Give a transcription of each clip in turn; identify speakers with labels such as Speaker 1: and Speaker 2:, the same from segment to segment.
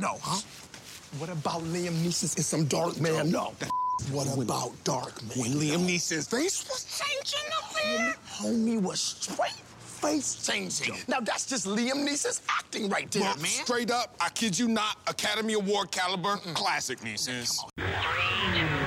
Speaker 1: No, huh? What about Liam Neeson in some Darkman? No. What about Darkman? When Liam Neeson's face was changing up here. Homie was straight face changing. Now that's just Liam Neeson's acting right there,
Speaker 2: Well,
Speaker 1: man.
Speaker 2: Straight up, I kid you not, Academy Award caliber, classic Neeson's.
Speaker 3: Saturday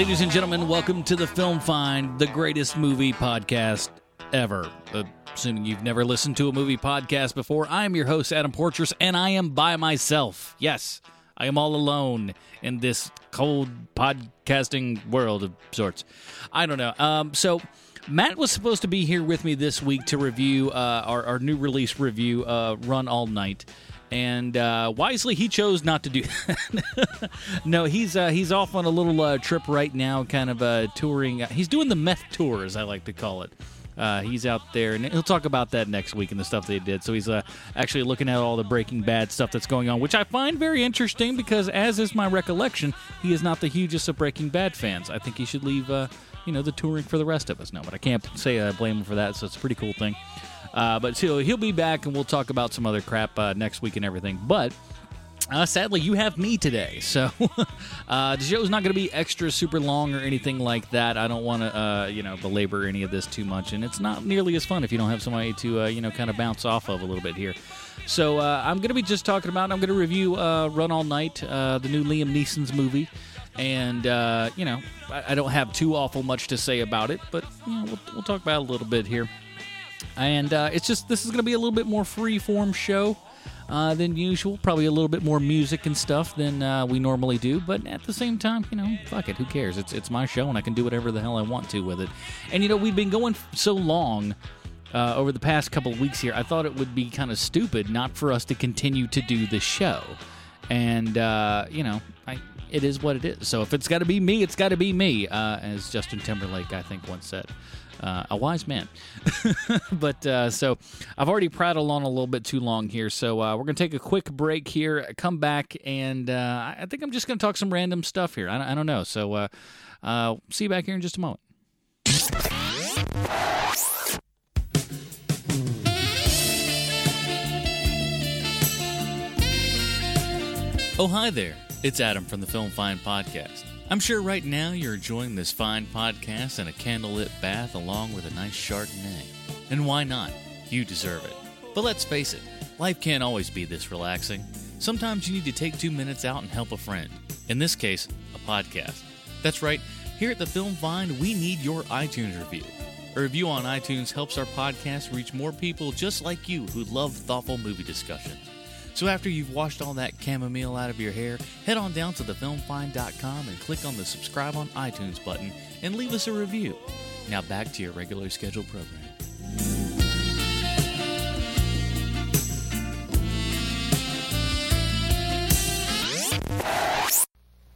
Speaker 4: Ladies and gentlemen, welcome to the Film Find, the greatest movie podcast ever. Uh, assuming you've never listened to a movie podcast before, I am your host, Adam Portress, and I am by myself. Yes, I am all alone in this cold podcasting world of sorts. I don't know. Um, so. Matt was supposed to be here with me this week to review uh, our, our new release review, uh, Run All Night and uh, wisely he chose not to do that. no, he's uh, he's off on a little uh, trip right now, kind of uh, touring. he's doing the meth tour, as I like to call it. Uh, he's out there, and he'll talk about that next week and the stuff they did. So he's uh, actually looking at all the Breaking Bad stuff that's going on, which I find very interesting because, as is my recollection, he is not the hugest of Breaking Bad fans. I think he should leave, you know, the touring for the rest of us. No, but I can't say I blame him for that. So it's a pretty cool thing. Uh, but so he'll be back, and we'll talk about some other crap uh, next week and everything. But uh, sadly, you have me today, so uh, the show's not going to be extra super long or anything like that. I don't want to, uh, you know, belabor any of this too much, and it's not nearly as fun if you don't have somebody to, uh, you know, kind of bounce off of a little bit here. So uh, I'm going to be just talking about. I'm going to review uh, Run All Night, uh, the new Liam Neeson's movie, and uh, you know, I, I don't have too awful much to say about it, but you know, we'll, we'll talk about it a little bit here and uh, it's just this is going to be a little bit more free form show uh, than usual. Probably a little bit more music and stuff than uh, we normally do, but at the same time, you know, fuck it, who cares? It's it's my show, and I can do whatever the hell I want to with it. And you know, we've been going so long. Uh, over the past couple of weeks here, I thought it would be kind of stupid not for us to continue to do the show. And, uh, you know, I, it is what it is. So if it's got to be me, it's got to be me, uh, as Justin Timberlake, I think, once said. Uh, a wise man. but uh, so I've already prattled on a little bit too long here. So uh, we're going to take a quick break here, come back, and uh, I think I'm just going to talk some random stuff here. I, I don't know. So uh, uh, see you back here in just a moment. Oh, hi there. It's Adam from the Film Find Podcast. I'm sure right now you're enjoying this fine podcast and a candlelit bath along with a nice Chardonnay. And why not? You deserve it. But let's face it, life can't always be this relaxing. Sometimes you need to take two minutes out and help a friend. In this case, a podcast. That's right, here at the Film Find, we need your iTunes review. A review on iTunes helps our podcast reach more people just like you who love thoughtful movie discussions. So after you've washed all that chamomile out of your hair, head on down to thefilmfind.com and click on the subscribe on iTunes button and leave us a review. Now back to your regular scheduled program.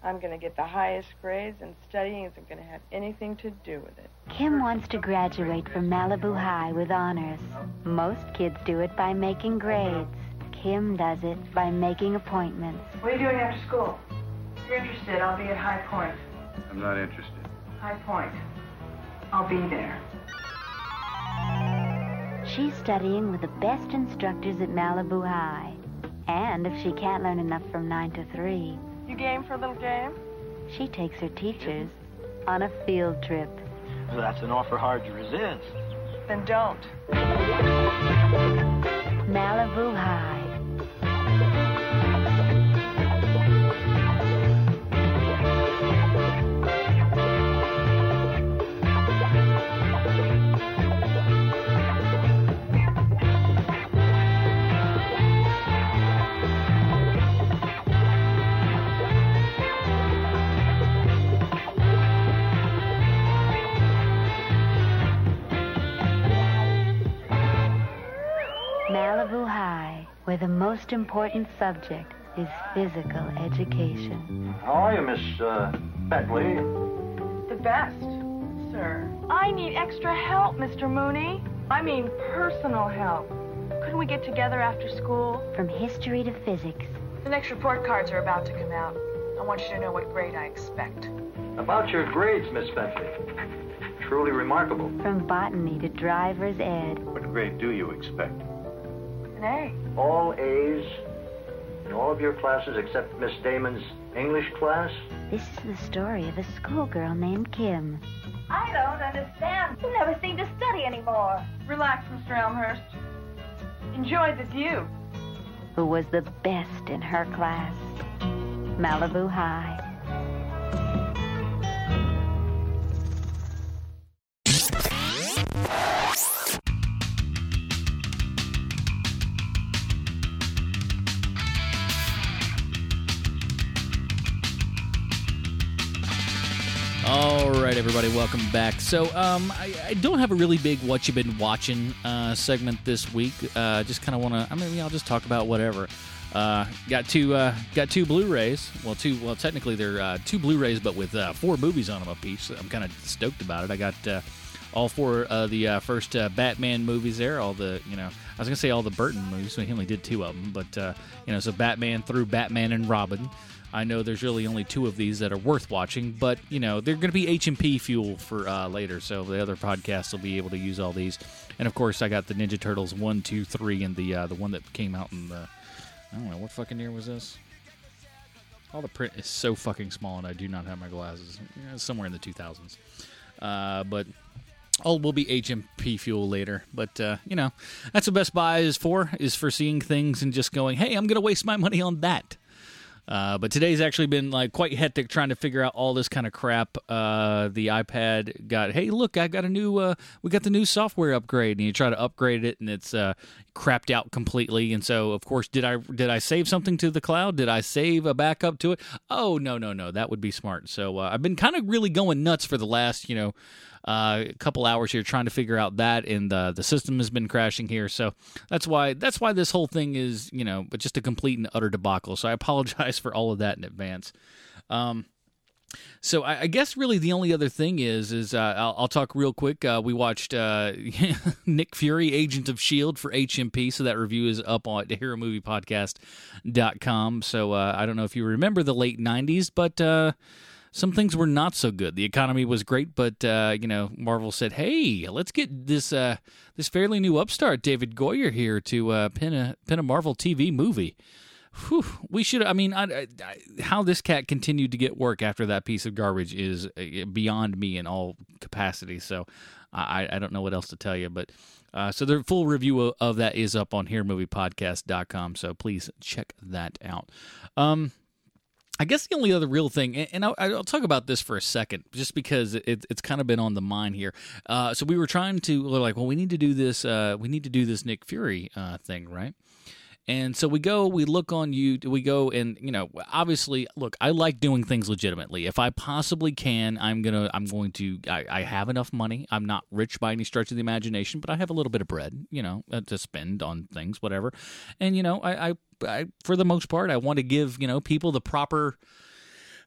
Speaker 5: I'm going to get the highest grades, and studying isn't going to have anything to do with it.
Speaker 6: Kim wants to graduate from Malibu High with honors. Most kids do it by making grades. Kim does it by making appointments.
Speaker 5: What are you doing after school? If you're interested, I'll be at High Point.
Speaker 7: I'm not interested.
Speaker 5: High Point.
Speaker 8: I'll be there.
Speaker 6: She's studying with the best instructors at Malibu High. And if she can't learn enough from 9 to 3,
Speaker 8: You game for a little game?
Speaker 6: she takes her teachers on a field trip.
Speaker 7: Well, that's an offer hard to resist.
Speaker 8: Then don't.
Speaker 6: Malibu High. Where the most important subject is physical education.
Speaker 7: How are you, Miss uh, Bentley?
Speaker 8: The best, sir. I need extra help, Mr. Mooney. I mean personal help. Couldn't we get together after school?
Speaker 6: From history to physics,
Speaker 8: The next report cards are about to come out. I want you to know what grade I expect.
Speaker 7: About your grades, Miss Bentley. Truly remarkable.
Speaker 6: from botany to driver's ed.
Speaker 7: What grade do you expect?
Speaker 8: An A.
Speaker 7: All A's in all of your classes except Miss Damon's English class?
Speaker 6: This is the story of a schoolgirl named Kim.
Speaker 3: I don't understand. You never seem to study anymore.
Speaker 8: Relax, Mr. Elmhurst. Enjoy the view.
Speaker 6: who was the best in her class. Malibu High.
Speaker 4: Right, everybody, welcome back. So, um, I, I don't have a really big "What You've Been Watching" uh, segment this week. Uh, just kind of want to. I mean, I'll just talk about whatever. Uh, got two, uh, got two Blu-rays. Well, two. Well, technically they're uh, two Blu-rays, but with uh, four movies on them apiece. I'm kind of stoked about it. I got all four of the first Batman movies there. All the, you know, I was gonna say all the Burton movies. So he only did two of them, but you know, so Batman through Batman and Robin. I know there's really only two of these that are worth watching, but you know they're going to be HMP fuel for uh, later, so the other podcasts will be able to use all these. And of course, I got the Ninja Turtles one, two, three, and the uh, the one that came out in the I don't know what fucking year was this. All the print is so fucking small, and I do not have my glasses. Yeah, somewhere in the 2000s, uh, but all will be HMP fuel later. But uh, you know, that's what Best Buy is for, is for seeing things and just going, "Hey, I'm going to waste my money on that." Uh, but today's actually been like quite hectic trying to figure out all this kind of crap. Uh, the iPad got, hey, look, I got a new, uh, we got the new software upgrade, and you try to upgrade it, and it's uh, crapped out completely. And so, of course, did I did I save something to the cloud? Did I save a backup to it? Oh no, no, no, that would be smart. So uh, I've been kind of really going nuts for the last, you know uh, couple hours here trying to figure out that, and the the system has been crashing here. So that's why that's why this whole thing is you know, but just a complete and utter debacle. So I apologize for all of that in advance. Um, so I, I guess really the only other thing is is uh, I'll, I'll talk real quick. Uh, we watched uh, Nick Fury, Agent of Shield for HMP. So that review is up on HeroMoviePodcast.com. So uh, I don't know if you remember the late '90s, but uh, some things were not so good. The economy was great, but uh, you know, Marvel said, "Hey, let's get this this fairly new upstart, David Goyer, here to pin a pin a Marvel TV movie." Whew, we should. I mean, I, I, how this cat continued to get work after that piece of garbage is uh, beyond me in all capacity. So, I, I don't know what else to tell you. But uh, so the full review of, of that is up on HeroMoviePodcast.com. So please check that out. Um, I guess the only other real thing, and- I'll, talk about this for a second, just because it, it's kind of been on the mind here. Uh, so we were trying to, we're like, well, we need to do this. Uh, we need to do this Nick Fury uh, thing, right? And so we go, we look on you, we go, and you know, obviously, look, I like doing things legitimately. If I possibly can, I'm gonna, I'm going to. I, I have enough money. I'm not rich by any stretch of the imagination, but I have a little bit of bread, you know, uh, to spend on things, whatever. And you know, I, I, I for the most part, I want to give you know people the proper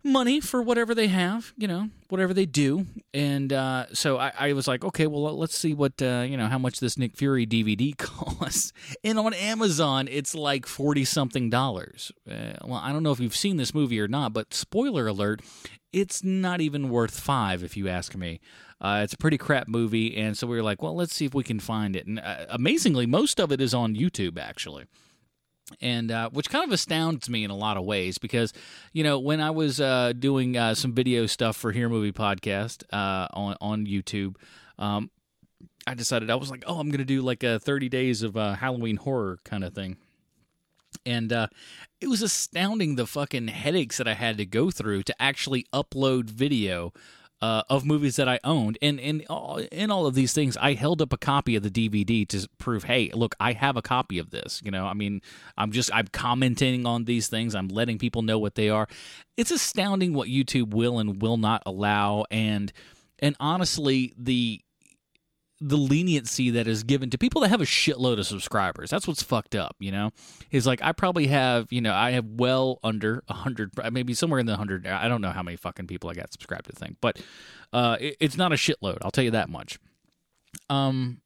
Speaker 4: money for whatever they have, you know, whatever they do. And uh, so I, I was like, okay, well, let's see what, uh, you know, how much this Nick Fury DVD costs. And on Amazon, it's like 40 something dollars. Uh, well, I don't know if you've seen this movie or not, but spoiler alert, it's not even worth five if you ask me. Uh, it's a pretty crap movie, and so we were like, well, let's see if we can find it. And uh, amazingly, most of it is on YouTube actually and uh, which kind of astounds me in a lot of ways because you know when I was uh, doing uh, some video stuff for Hero Movie Podcast uh, on on YouTube, um, I decided I was like, oh, I'm to do like a 30 days of uh, Halloween horror kind of thing, and uh, it was astounding the fucking headaches that I had to go through to actually upload video uh, of movies that I owned, and in all, in all of these things, I held up a copy of the DVD to prove, hey, look, I have a copy of this. You know, I mean, I'm just I'm commenting on these things. I'm letting people know what they are. It's astounding what YouTube will and will not allow, and and honestly, the the leniency that is given to people that have a shitload of subscribers. That's what's fucked up, you know? Is like I probably have, you know, I have well under 100 maybe somewhere in the 100 I don't know how many fucking people I got subscribed to the thing, but uh it, it's not a shitload, I'll tell you that much. Um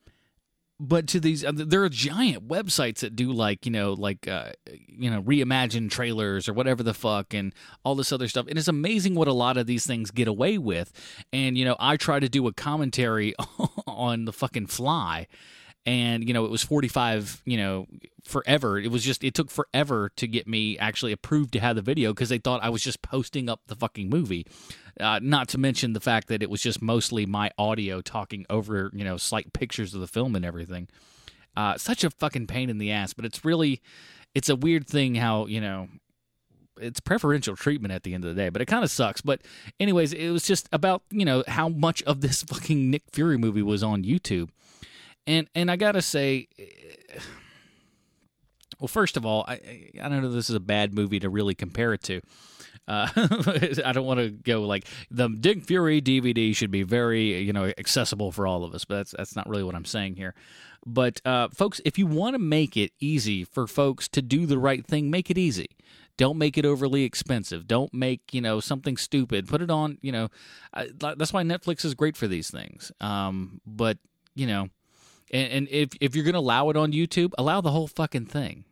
Speaker 4: but to these uh, there are giant websites that do like you know like uh, you know reimagine trailers or whatever the fuck and all this other stuff. And it's amazing what a lot of these things get away with. And you know i try to do a commentary on the fucking fly and you know it was 45 you know forever. It was just it took forever to get me actually approved to have the video because they thought i was just posting up the fucking movie. Uh, not to mention the fact that it was just mostly my audio talking over you know slight pictures of the film and everything. Uh, such a fucking pain in the ass but it's really it's a weird thing how you know it's preferential treatment at the end of the day, but it kind of sucks. But anyways, it was just about you know how much of this fucking Nick Fury movie was on YouTube, and and I gotta say, well, first of all, I I don't know this is a bad movie to really compare it to. Uh, I don't want to go like the Dick Fury DVD should be very you know accessible for all of us, but that's that's not really what I'm saying here. But uh, folks, if you want to make it easy for folks to do the right thing, make it easy. Don't make it overly expensive. Don't make you know something stupid. Put it on. You know, I, that's why Netflix is great for these things. Um, but you know, and, and if if you're gonna allow it on YouTube, allow the whole fucking thing.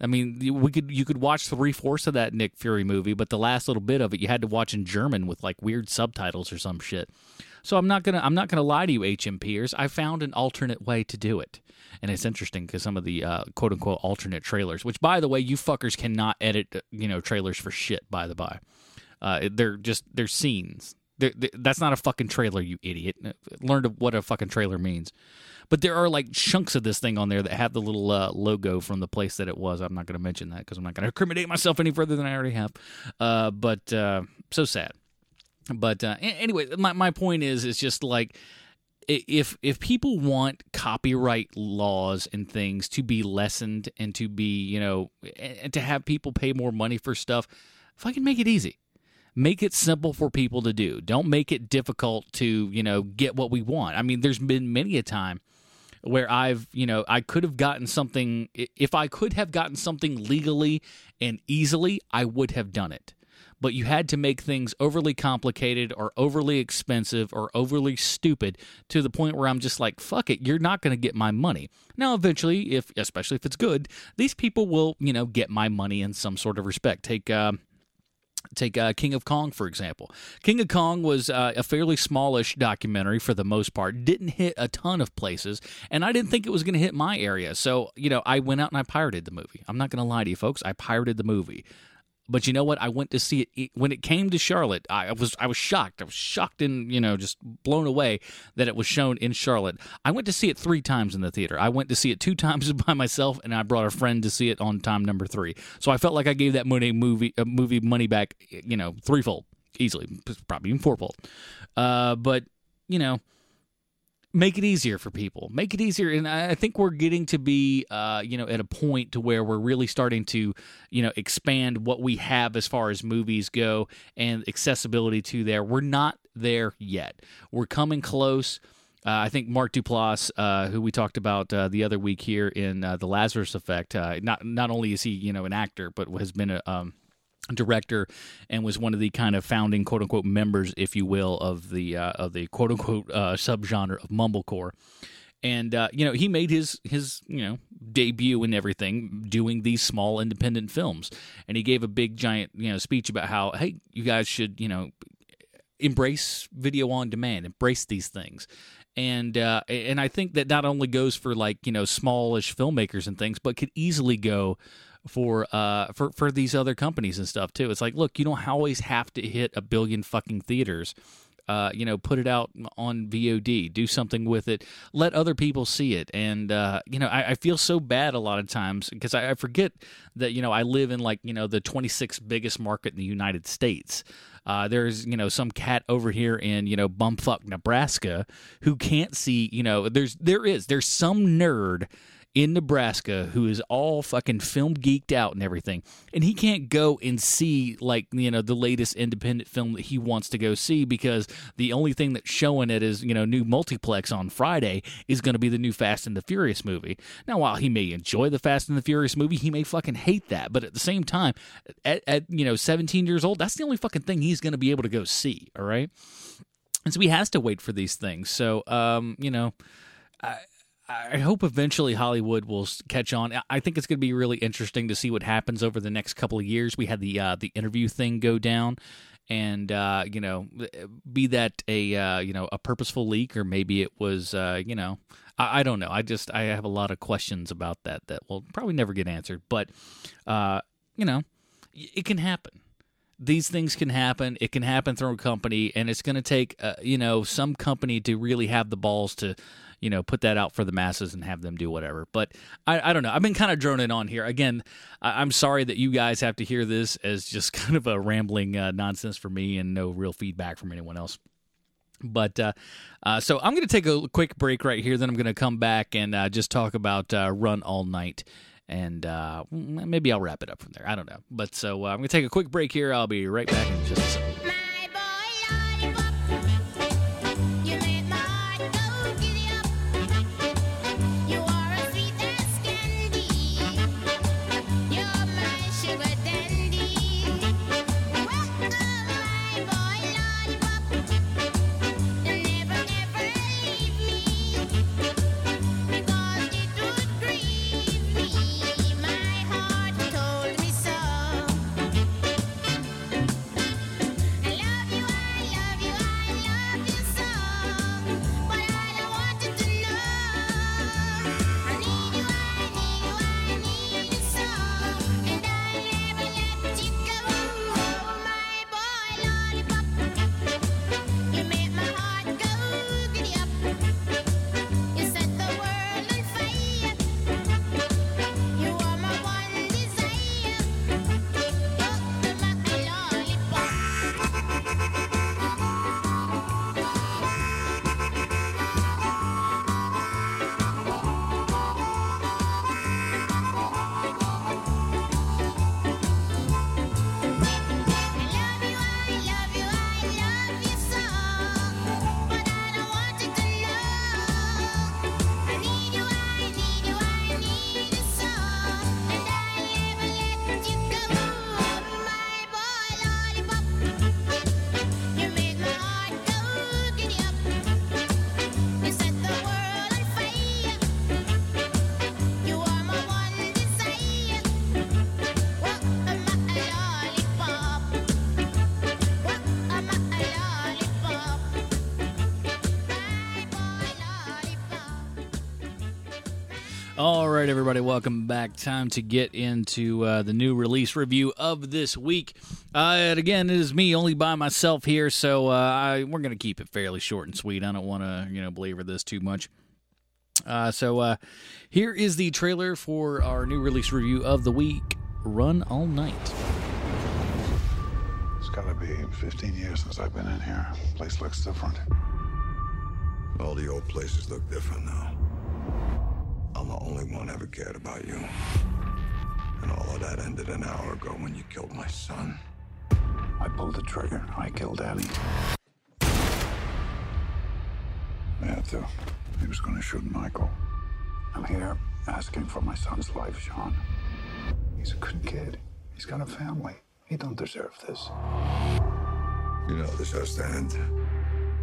Speaker 4: I mean, we could you could watch three fourths of that Nick Fury movie, but the last little bit of it you had to watch in German with like weird subtitles or some shit. So I'm not gonna I'm not gonna lie to you, HMPers. I found an alternate way to do it, and it's interesting because some of the uh, quote unquote alternate trailers, which by the way, you fuckers cannot edit you know trailers for shit. By the by, uh, they're just they're scenes. That's not a fucking trailer, you idiot. Learn what a fucking trailer means. But there are like chunks of this thing on there that have the little uh, logo from the place that it was. I'm not going to mention that because I'm not going to incriminate myself any further than I already have. Uh, but uh, so sad. But uh, anyway, my my point is, it's just like if if people want copyright laws and things to be lessened and to be you know to have people pay more money for stuff, can make it easy make it simple for people to do don't make it difficult to you know get what we want i mean there's been many a time where i've you know i could have gotten something if i could have gotten something legally and easily i would have done it but you had to make things overly complicated or overly expensive or overly stupid to the point where I'm just like, fuck it, you're not going to get my money. Now, eventually, if especially if it's good, these people will, you know, get my money in some sort of respect. Take, uh, Take uh, King of Kong, for example. King of Kong was uh, a fairly smallish documentary for the most part, didn't hit a ton of places, and I didn't think it was going to hit my area. So, you know, I went out and I pirated the movie. I'm not going to lie to you, folks. I pirated the movie. But you know what? I went to see it when it came to Charlotte. I was I was shocked. I was shocked and you know just blown away that it was shown in Charlotte. I went to see it three times in the theater. I went to see it two times by myself, and I brought a friend to see it on time number three. So I felt like I gave that money movie uh, movie money back, you know, threefold easily, probably even fourfold. Uh, but you know, make it easier for people. Make it easier. And i think we're getting to be uh, you know at a point to where we're really starting to you know expand what we have as far as movies go and accessibility to there. We're not there yet. We're coming close. Uh, I think Mark Duplass, uh, who we talked about uh, the other week here in uh, the Lazarus Effect, uh, not not only is he you know an actor, but has been a um, director and was one of the kind of founding quote unquote members, if you will, of the uh, of the quote unquote uh, subgenre of mumblecore. And uh, you know he made his his you know debut and everything doing these small independent films, and he gave a big giant you know speech about how hey you guys should you know embrace video on demand, embrace these things. And uh, and I think that not only goes for like you know smallish filmmakers and things, but could easily go for uh for for these other companies and stuff too. It's like, look, you don't always have to hit a billion fucking theaters. Uh, you know, put it out on VOD, do something with it, let other people see it. And, uh, you know, I, I feel so bad a lot of times because I, I forget that, you know, I live in like, you know, the 26th biggest market in the United States. Uh, there's, you know, some cat over here in, you know, bumfuck Nebraska who can't see, you know, there's, there is, there's some nerd in Nebraska who is all fucking film geeked out and everything, and he can't go and see like you know the latest independent film that he wants to go see because the only thing that's showing at his you know new multiplex on Friday is going to be the new Fast and the Furious movie. Now, while he may enjoy the Fast and the Furious movie, he may fucking hate that, but at the same time, at, at you know 17 years old, that's the only fucking thing he's going to be able to go see. All right, and so he has to wait for these things. So, um, you know. I, I hope eventually Hollywood will catch on. I think it's going to be really interesting to see what happens over the next couple of years. We had the uh, the interview thing go down, and uh, you know, be that a uh, you know a purposeful leak or maybe it was uh, you know I, I don't know. I just I have a lot of questions about that that will probably never get answered. But uh, you know, it can happen these things can happen. It can happen through a company, and it's going to take uh, you know some company to really have the balls to you know put that out for the masses and have them do whatever. But I, I don't know. I've been kind of droning on here again. I, I'm sorry that you guys have to hear this as just kind of a rambling uh, nonsense for me and no real feedback from anyone else. But uh, uh, so I'm going to take a quick break right here. Then I'm going to come back and uh, just talk about uh, Run All Night. And uh, maybe I'll wrap it up from there. I don't know. But so uh, I'm going to take a quick break here. I'll be right back in just a second. Right, everybody, welcome back. Time to get into uh, the new release review of this week. Uh, and again, it is me only by myself here, so uh, I, we're going to keep it fairly short and sweet. I don't want to, you know, belabor this too much. Uh, so uh, here is the trailer for our new release review of the week Run All Night.
Speaker 9: It's gotta be 15 years since I've been in here. Place looks different.
Speaker 10: All the old places look different now. I'm the only one ever cared about you. And all of that ended an hour ago when you killed my son.
Speaker 9: I pulled the trigger. I killed Abby. I had to. He was gonna shoot Michael. I'm here asking for my son's life, Sean. He's a good kid. He's got a family. He don't deserve this.
Speaker 10: You know this has to end.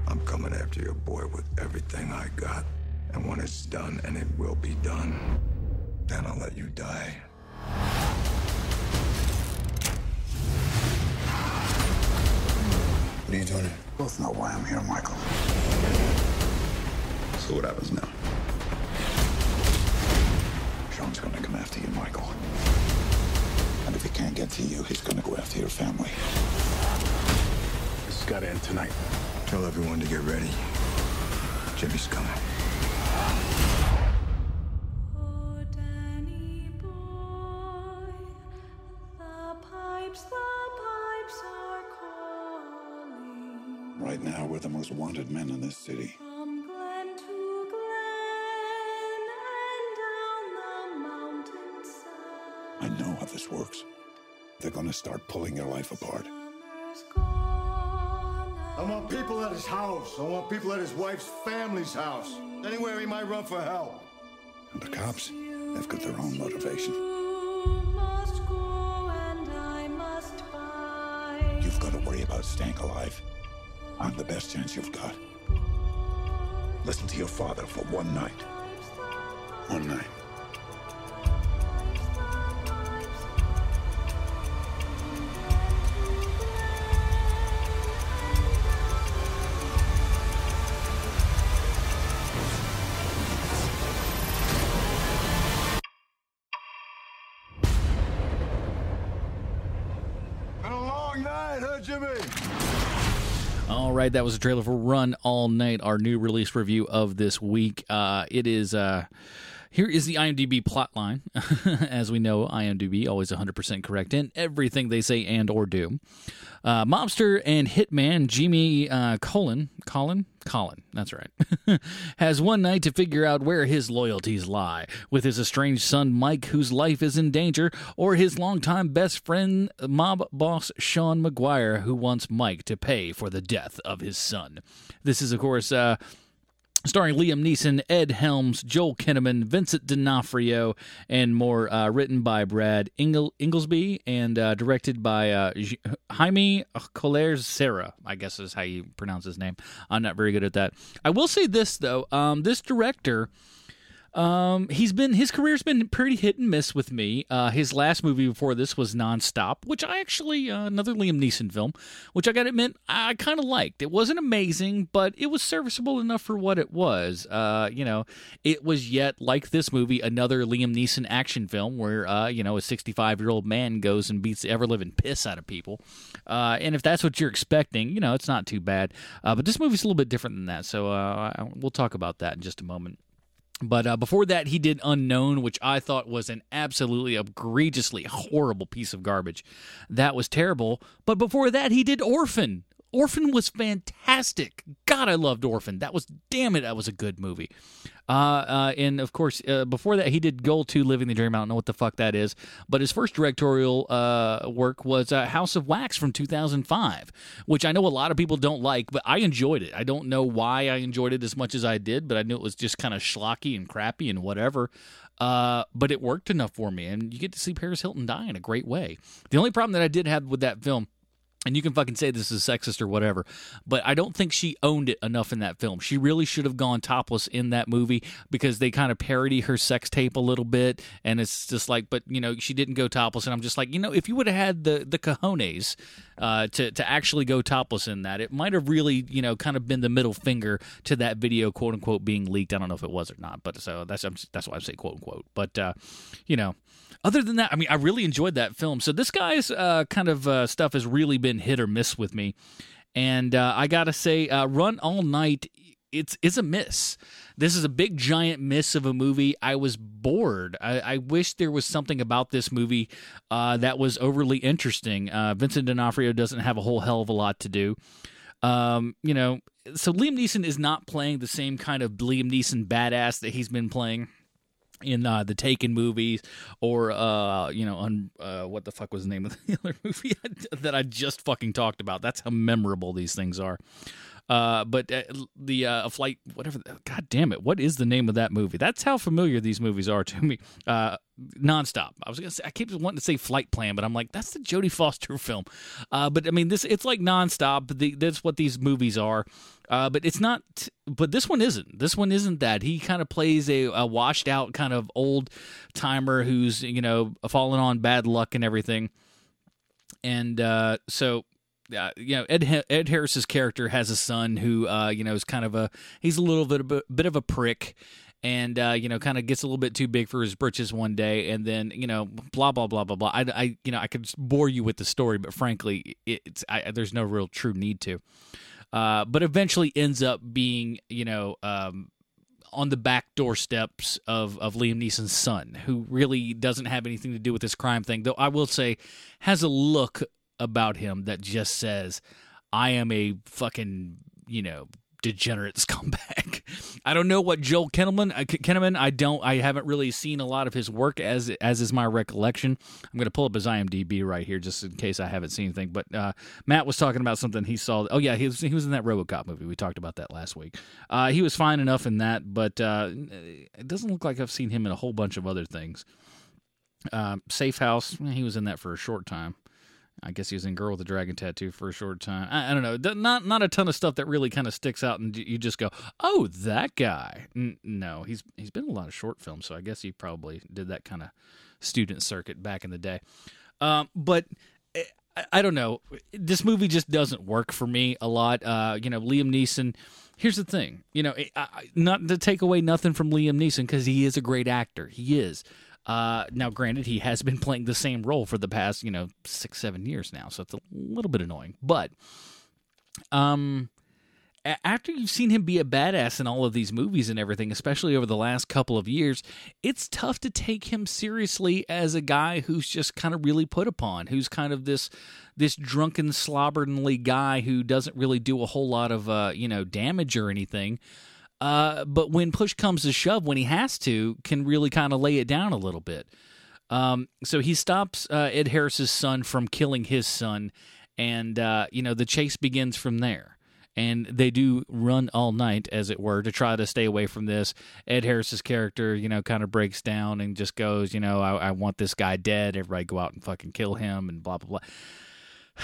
Speaker 10: I'm coming after your boy with everything I got. And when it's done, and it will be done, then I'll let you die.
Speaker 9: What are you doing here? Both know why I'm here, Michael. So what happens now? Sean's gonna come after you, Michael. And if he can't get to you, he's gonna go after your family.
Speaker 1: This has got to end tonight.
Speaker 10: Tell everyone to get ready. Jimmy's coming.
Speaker 9: Right now, we're the most wanted men in this city. I know how this works. They're gonna start pulling your life apart.
Speaker 11: I want people at his house. I want people at his wife's family's house. Anywhere he might run for help.
Speaker 9: And the cops, they've got their own motivation. You've got to worry about staying alive. I'm the best chance you've got. Listen to your father for one night. One night.
Speaker 4: Right, that was a trailer for Run All Night, our new release review of this week. Uh, it is. Uh, here is the IMDb plot line. As we know, IMDb always 100% correct in everything they say and or do. Uh, mobster and hitman Jimmy uh, Colin, Colin, Colin, that's right, has one night to figure out where his loyalties lie with his estranged son Mike, whose life is in danger, or his longtime best friend, mob boss Sean McGuire, who wants Mike to pay for the death of his son. This is, of course, uh, starring Liam Neeson, Ed Helms, Joel Kinnaman, Vincent D'Onofrio, and more. Uh, written by Brad Ingel- Ingelsby and uh, directed by uh, Jaime Collet-Serra. I guess is how you pronounce his name. I'm not very good at that. I will say this though: um, this director. Um, he's been his career's been pretty hit and miss with me. Uh, his last movie before this was Nonstop, which I actually uh, another Liam Neeson film, which I got to admit I kind of liked. It wasn't amazing, but it was serviceable enough for what it was. Uh, you know, it was yet like this movie, another Liam Neeson action film where uh, you know a 65 year old man goes and beats the ever living piss out of people. Uh, and if that's what you're expecting, you know, it's not too bad. Uh, but this movie's a little bit different than that, so uh, we'll talk about that in just a moment. But uh, before that, he did Unknown, which I thought was an absolutely egregiously horrible piece of garbage. That was terrible. But before that, he did Orphan. Orphan was fantastic. God, I loved Orphan. That was, damn it, that was a good movie. Uh, uh, and of course, uh, before that, he did Goal 2 Living the Dream. I don't know what the fuck that is. But his first directorial uh, work was uh, House of Wax from 2005, which I know a lot of people don't like, but I enjoyed it. I don't know why I enjoyed it as much as I did, but I knew it was just kind of schlocky and crappy and whatever. Uh, but it worked enough for me, and you get to see Paris Hilton die in a great way. The only problem that I did have with that film and you can fucking say this is sexist or whatever, but I don't think she owned it enough in that film. She really should have gone topless in that movie because they kind of parody her sex tape a little bit, and it's just like, but you know, she didn't go topless, and I'm just like, you know, if you would have had the the cojones uh, to to actually go topless in that, it might have really, you know, kind of been the middle finger to that video, quote unquote, being leaked. I don't know if it was or not, but so that's that's why I say quote unquote, but uh, you know other than that, I mean, I really enjoyed that film. So this guy's uh, kind of uh, stuff has really been hit or miss with me, and uh, I gotta say, uh, Run All Night, it's it's a miss. This is a big giant miss of a movie. I was bored. I, I wish there was something about this movie uh, that was overly interesting. Uh, Vincent D'Onofrio doesn't have a whole hell of a lot to do. Um, you know, so Liam Neeson is not playing the same kind of Liam Neeson badass that he's been playing in uh, the Taken movies, or uh, you know, on uh, what the fuck was the name of the other movie that I just fucking talked about? That's how memorable these things are. Uh, but uh, the uh, flight, whatever. God damn it! What is the name of that movie? That's how familiar these movies are to me. Uh, nonstop. I was gonna say I keep wanting to say Flight Plan, but I'm like that's the Jodie Foster film. Uh, but I mean this it's like nonstop. The, that's what these movies are. Uh, but it's not. But this one isn't. This one isn't that. He kind of plays a, a washed out kind of old timer who's you know fallen on bad luck and everything. And uh, so uh, you know Ed Ed Harris's character has a son who uh, you know is kind of a he's a little bit of a bit of a prick and uh, you know kind of gets a little bit too big for his britches one day and then you know blah blah blah blah blah I, I you know I could bore you with the story but frankly it's I, there's no real true need to uh, but eventually ends up being you know um, on the back doorsteps of, of Liam Neeson's son, who really doesn't have anything to do with this crime thing, though I will say has a look about him that just says, I am a fucking, you know, degenerate scumbag. I don't know what Joel Kinnaman, uh, Kinnaman, I don't, I haven't really seen a lot of his work as as is my recollection. I'm going to pull up his IMDb right here just in case I haven't seen anything. But uh, Matt was talking about something he saw. Oh yeah, he was he was in that RoboCop movie. We talked about that last week. Uh, he was fine enough in that, but uh, it doesn't look like I've seen him in a whole bunch of other things. Um, Safe House, he was in that for a short time. I guess he was in Girl with the Dragon Tattoo for a short time. I, I don't know. Not not a ton of stuff that really kind of sticks out, and you just go, "Oh, that guy." N- no, he's he's been in a lot of short films, so I guess he probably did that kind of student circuit back in the day. Um, but eh, I, I don't know. This movie just doesn't work for me a lot. Uh, you know, Liam Neeson. Here's the thing. You know, I, I, not to take away nothing from Liam Neeson because he is a great actor. He is. Uh, now, granted, he has been playing the same role for the past, you know, six, seven years now, so it's a little bit annoying. But, um, after you've seen him be a badass in all of these movies and everything, especially over the last couple of years, it's tough to take him seriously as a guy who's just kind of really put upon, who's kind of this this drunken, slobbernly guy who doesn't really do a whole lot of uh, you know damage or anything. Uh, but when push comes to shove, when he has to, can really kind of lay it down a little bit. Um, so he stops uh, Ed Harris's son from killing his son, and uh, you know the chase begins from there. And they do run all night, as it were, to try to stay away from this. Ed Harris's character, you know, kind of breaks down and just goes, you know, I, I want this guy dead. Everybody go out and fucking kill him, and blah blah blah.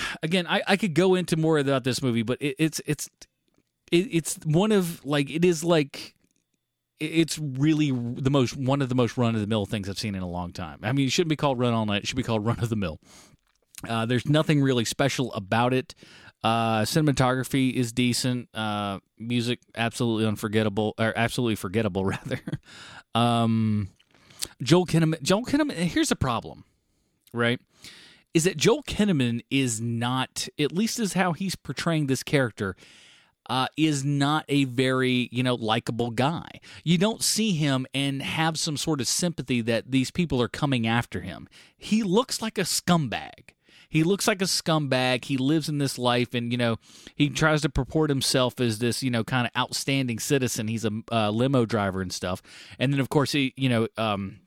Speaker 4: Again, I, I could go into more about this movie, but it, it's it's it, it's one of like it is like it's really the most one of the most run of the mill things I've seen in a long time. I mean, it shouldn't be called Run All Night; it should be called Run of the Mill. Uh, there's nothing really special about it. Uh, cinematography is decent. Uh, music absolutely unforgettable, or absolutely forgettable rather. um, Joel Kinnaman. Joel Kinnaman. Here's the problem, right? Is that Joel Kinnaman is not, at least is how he's portraying this character, uh, is not a very you know likable guy. You don't see him and have some sort of sympathy that these people are coming after him. He looks like a scumbag. He looks like a scumbag. He lives in this life, and you know he tries to purport himself as this you know kind of outstanding citizen. He's a uh, limo driver and stuff, and then of course he you know. Um,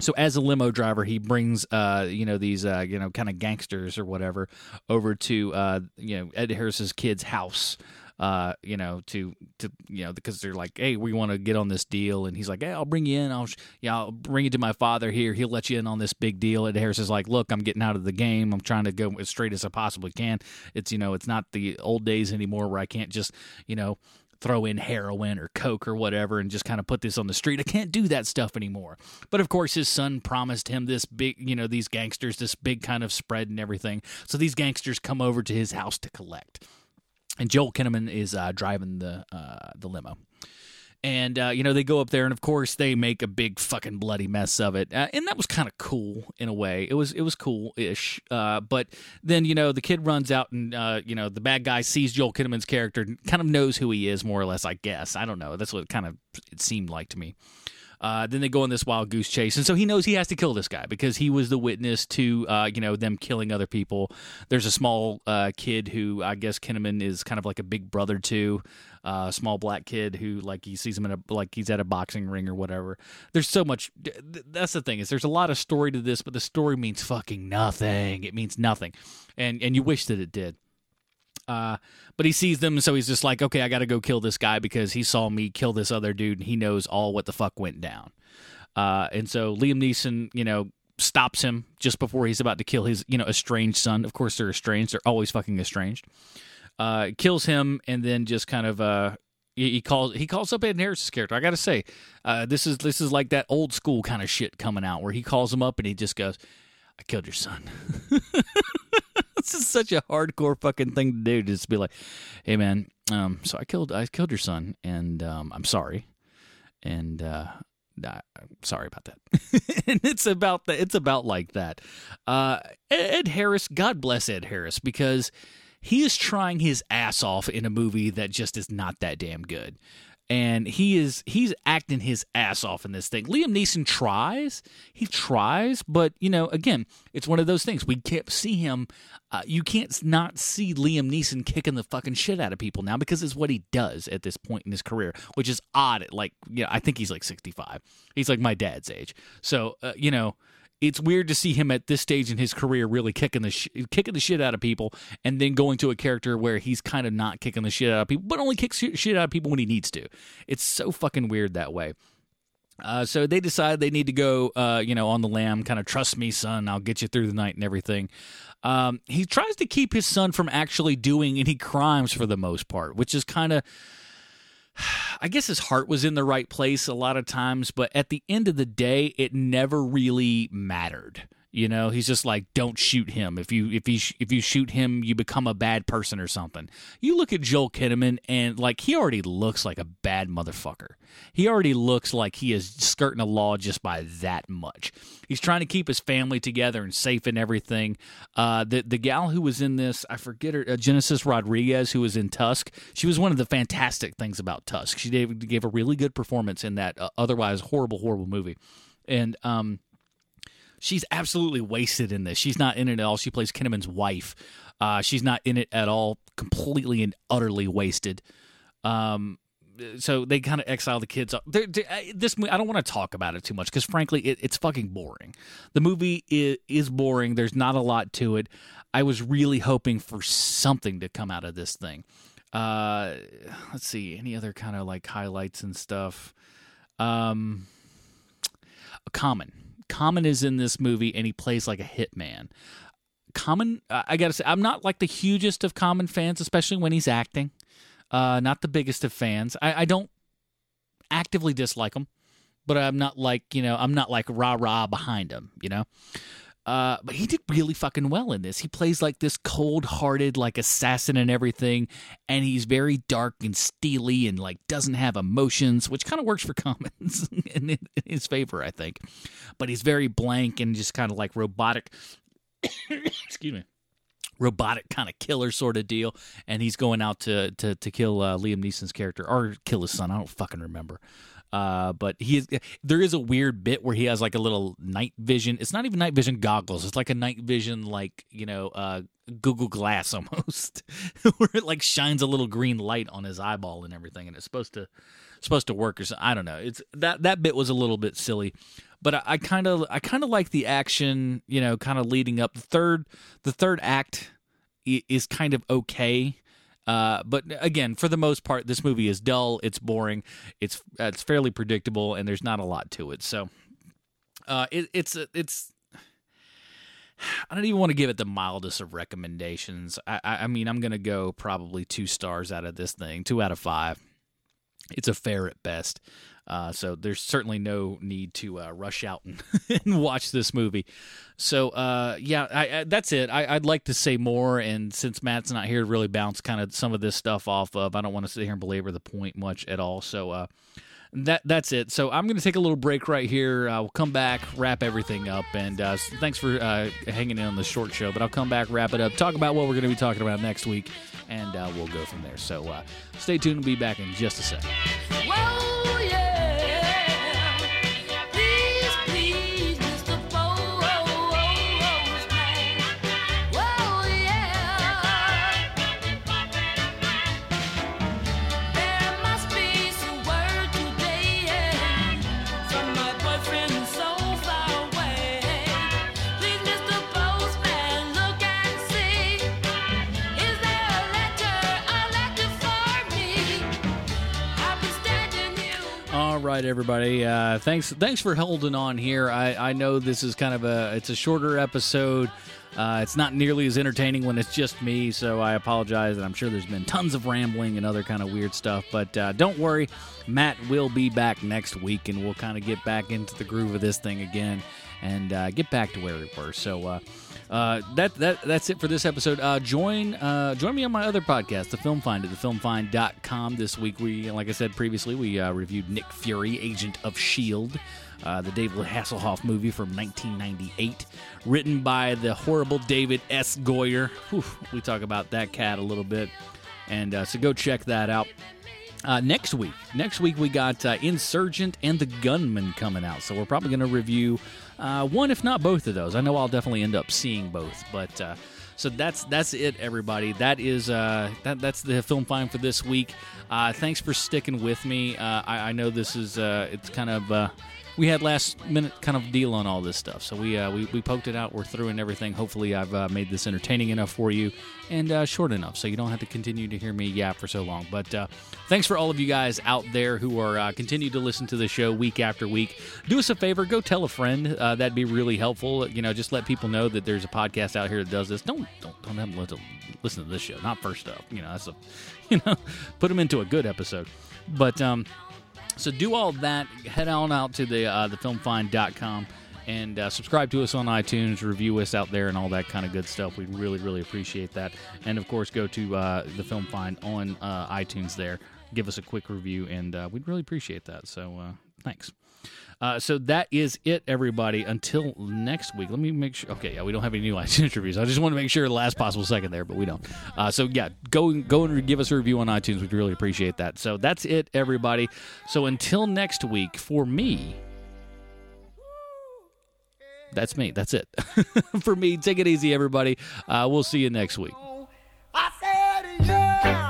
Speaker 4: so as a limo driver, he brings uh, you know these uh, you know kind of gangsters or whatever over to uh, you know Ed Harris's kid's house. Uh, you know, to to you know, because they're like, hey, we want to get on this deal, and he's like, hey, I'll bring you in. I'll yeah, I'll bring you to my father here. He'll let you in on this big deal. And Harris is like, look, I'm getting out of the game. I'm trying to go as straight as I possibly can. It's you know, it's not the old days anymore where I can't just you know throw in heroin or coke or whatever and just kind of put this on the street. I can't do that stuff anymore. But of course, his son promised him this big, you know, these gangsters, this big kind of spread and everything. So these gangsters come over to his house to collect. And Joel Kinnaman is uh, driving the uh, the limo. And uh, you know they go up there, and of course they make a big fucking bloody mess of it, uh, and that was kind of cool in a way. It was it was cool ish, uh, but then you know the kid runs out, and uh, you know the bad guy sees Joel Kinnaman's character, kind of knows who he is more or less. I guess I don't know. That's what kind of it seemed like to me. Uh, then they go on this wild goose chase, and so he knows he has to kill this guy because he was the witness to, uh, you know, them killing other people. There's a small uh, kid who I guess Kinnaman is kind of like a big brother to, uh, a small black kid who like he sees him in a like he's at a boxing ring or whatever. There's so much. That's the thing is there's a lot of story to this, but the story means fucking nothing. It means nothing, and and you wish that it did. Uh, but he sees them, so he's just like, okay, I got to go kill this guy because he saw me kill this other dude, and he knows all what the fuck went down. Uh, and so Liam Neeson, you know, stops him just before he's about to kill his, you know, estranged son. Of course, they're estranged; they're always fucking estranged. Uh, kills him, and then just kind of uh, he calls he calls up Ed Harris's character. I got to say, uh, this is this is like that old school kind of shit coming out where he calls him up and he just goes, "I killed your son." it's just such a hardcore fucking thing to do. Just be like, hey man, um, so I killed I killed your son, and um, I'm sorry, and uh, I- I'm sorry about that. and it's about the, it's about like that. Uh, Ed Harris, God bless Ed Harris, because he is trying his ass off in a movie that just is not that damn good. And he is he's acting his ass off in this thing. Liam Neeson tries, he tries, but you know, again, it's one of those things. We can't see him. Uh, you can't not see Liam Neeson kicking the fucking shit out of people now because it's what he does at this point in his career, which is odd. At like, you know, I think he's like sixty five. He's like my dad's age. So, uh, you know, it's weird to see him at this stage in his career really kicking the sh- kicking the shit out of people, and then going to a character where he's kind of not kicking the shit out of people, but only kicks shit out of people when he needs to. It's so fucking weird that way. Uh, so they decide they need to go, uh, you know, on the lam, kind of trust me, son. I'll get you through the night and everything. Um, he tries to keep his son from actually doing any crimes for the most part, which is kind of. I guess his heart was in the right place a lot of times, but at the end of the day, it never really mattered. You know, he's just like, don't shoot him. If you if you if you shoot him, you become a bad person or something. You look at Joel Kinnaman, and like he already looks like a bad motherfucker. He already looks like he is skirting the law just by that much. He's trying to keep his family together and safe and everything. Uh, the the gal who was in this, I forget her, uh, Genesis Rodriguez, who was in Tusk. She was one of the fantastic things about Tusk. She gave, gave a really good performance in that uh, otherwise horrible, horrible movie, and um she's absolutely wasted in this. She's not in it at all. She plays Kinnaman's wife. Uh, she's not in it at all. Completely and utterly wasted. Um, so they kind of exile the kids. They're, they're, this I don't want to talk about it too much because frankly, it, it's fucking boring. The movie is, is boring. There's not a lot to it. I was really hoping for something to come out of this thing. Uh, let's see any other kind of like highlights and stuff. Um, Common. Common is in this movie and he plays like a hitman. Common, I gotta say, I'm not like the hugest of Common fans, especially when he's acting. Uh, not the biggest of fans. I, I don't actively dislike him, but I'm not like you know, I'm not like rah rah behind him. You know. Uh, but he did really fucking well in this. He plays like this cold-hearted, like assassin and everything, and he's very dark and steely and like doesn't have emotions, which kind of works for Commons in, in his favor, I think. But he's very blank and just kind of like robotic. Excuse me robotic kind of killer sort of deal, and he's going out to to to kill uh, Liam Neeson's character or kill his son. I don't fucking remember. Uh, but he is, there is a weird bit where he has like a little night vision. It's not even night vision goggles. It's like a night vision, like you know, uh, Google Glass almost, where it like shines a little green light on his eyeball and everything, and it's supposed to supposed to work or something. I don't know. It's that that bit was a little bit silly, but I kind of I kind of like the action. You know, kind of leading up. The third the third act is kind of okay. Uh, but again, for the most part, this movie is dull. It's boring. It's it's fairly predictable, and there's not a lot to it. So, uh, it, it's it's. I don't even want to give it the mildest of recommendations. I, I, I mean, I'm gonna go probably two stars out of this thing, two out of five. It's a fair at best. Uh, so there's certainly no need to uh, rush out and, and watch this movie. So uh, yeah, I, I, that's it. I, would like to say more, and since Matt's not here to really bounce kind of some of this stuff off of, I don't want to sit here and belabor the point much at all. So uh, that that's it. So I'm going to take a little break right here. Uh, we'll come back, wrap everything up, and uh, thanks for uh, hanging in on the short show. But I'll come back, wrap it up, talk about what we're going to be talking about next week, and uh, we'll go from there. So uh, stay tuned. We'll be back in just a second.
Speaker 12: Whoa,
Speaker 4: right, everybody. Uh, thanks, thanks for holding on here. I, I know this is kind of a it's a shorter episode. Uh, it's not nearly as entertaining when it's just me, so I apologize. And I'm sure there's been tons of rambling and other kind of weird stuff. But uh, don't worry, Matt will be back next week, and we'll kind of get back into the groove of this thing again and uh, get back to where we were. So. Uh, that that that's it for this episode. Uh, join uh, join me on my other podcast, The Film Find, at thefilmfind.com. This week, we, like I said previously, we uh, reviewed Nick Fury, Agent of S.H.I.E.L.D., uh, the David Hasselhoff movie from 1998, written by the horrible David S. Goyer. Whew, we talk about that cat a little bit. And so go check that out. Next week, next week we got Insurgent and the Gunman coming out, so we're probably going to review uh, one, if not both of those. I know I'll definitely end up seeing both, but uh, so that's that's it, everybody. That is uh, that that's the film find for this week. Uh, thanks for sticking with me. Uh, I, I know this is uh, it's kind of. We had last minute kind of deal on all this stuff, so we uh, we, we poked it out. We're through and everything. Hopefully, I've uh, made this entertaining enough for you and uh, short enough, so you don't have to continue to hear me yap for so long. But uh, thanks for all of you guys out there who are uh, continue to listen to the show week after week. Do us a favor, go tell a friend. Uh, that'd be really helpful. You know, just let people know that there's a podcast out here that does this. Don't don't don't have them listen to this show. Not first up. You know, that's a you know, put them into a good episode. But um, so do all that. Head on out to the uh, thefilmfind.com and uh, subscribe to us on iTunes, review us out there, and all that kind of good stuff. We really, really appreciate that. And of course, go to uh, the Film Find on uh, iTunes there. Give us a quick review, and uh, we'd really appreciate that. So uh, thanks. Uh, so that is it, everybody. Until next week, let me make sure. Okay, yeah, we don't have any new iTunes reviews. I just want to make sure the last possible second there, but we don't. Uh, so yeah, go go and give us a review on iTunes. We'd really appreciate that. So that's it, everybody. So until next week, for me, that's me. That's it. for me, take it easy, everybody. Uh, we'll see you next week.
Speaker 12: I said yeah.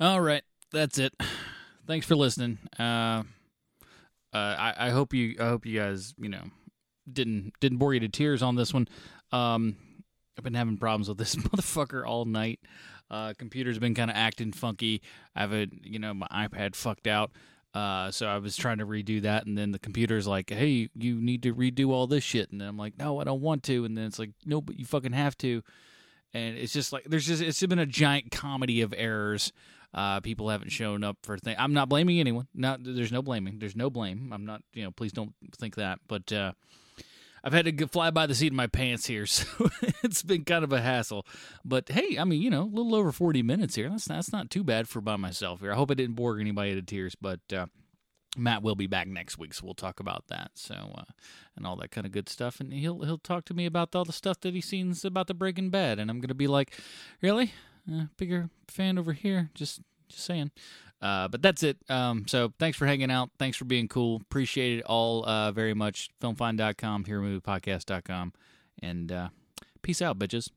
Speaker 4: All right, that's it. Thanks for listening. Uh, uh, I, I hope you I hope you guys you know didn't didn't bore you to tears on this one. Um, I've been having problems with this motherfucker all night. Uh, computer's been kind of acting funky. I have a you know my iPad fucked out. Uh, so I was trying to redo that, and then the computer's like, "Hey, you need to redo all this shit," and I'm like, "No, I don't want to," and then it's like, "No, but you fucking have to," and it's just like there's just it's been a giant comedy of errors. Uh, people haven't shown up for things. I'm not blaming anyone. Not there's no blaming. There's no blame. I'm not. You know, please don't think that. But uh, I've had to fly by the seat of my pants here, so it's been kind of a hassle. But hey, I mean, you know, a little over 40 minutes here. That's that's not too bad for by myself here. I hope I didn't bore anybody to tears, but uh, Matt will be back next week, so we'll talk about that. So uh, and all that kind of good stuff, and he'll he'll talk to me about all the stuff that he seen about the Breaking Bad, and I'm gonna be like, really, uh, bigger fan over here. Just just saying. Uh, but that's it. Um, so thanks for hanging out. Thanks for being cool. Appreciate it all uh, very much. Filmfind.com, HeroMoviePodcast.com. And uh, peace out, bitches.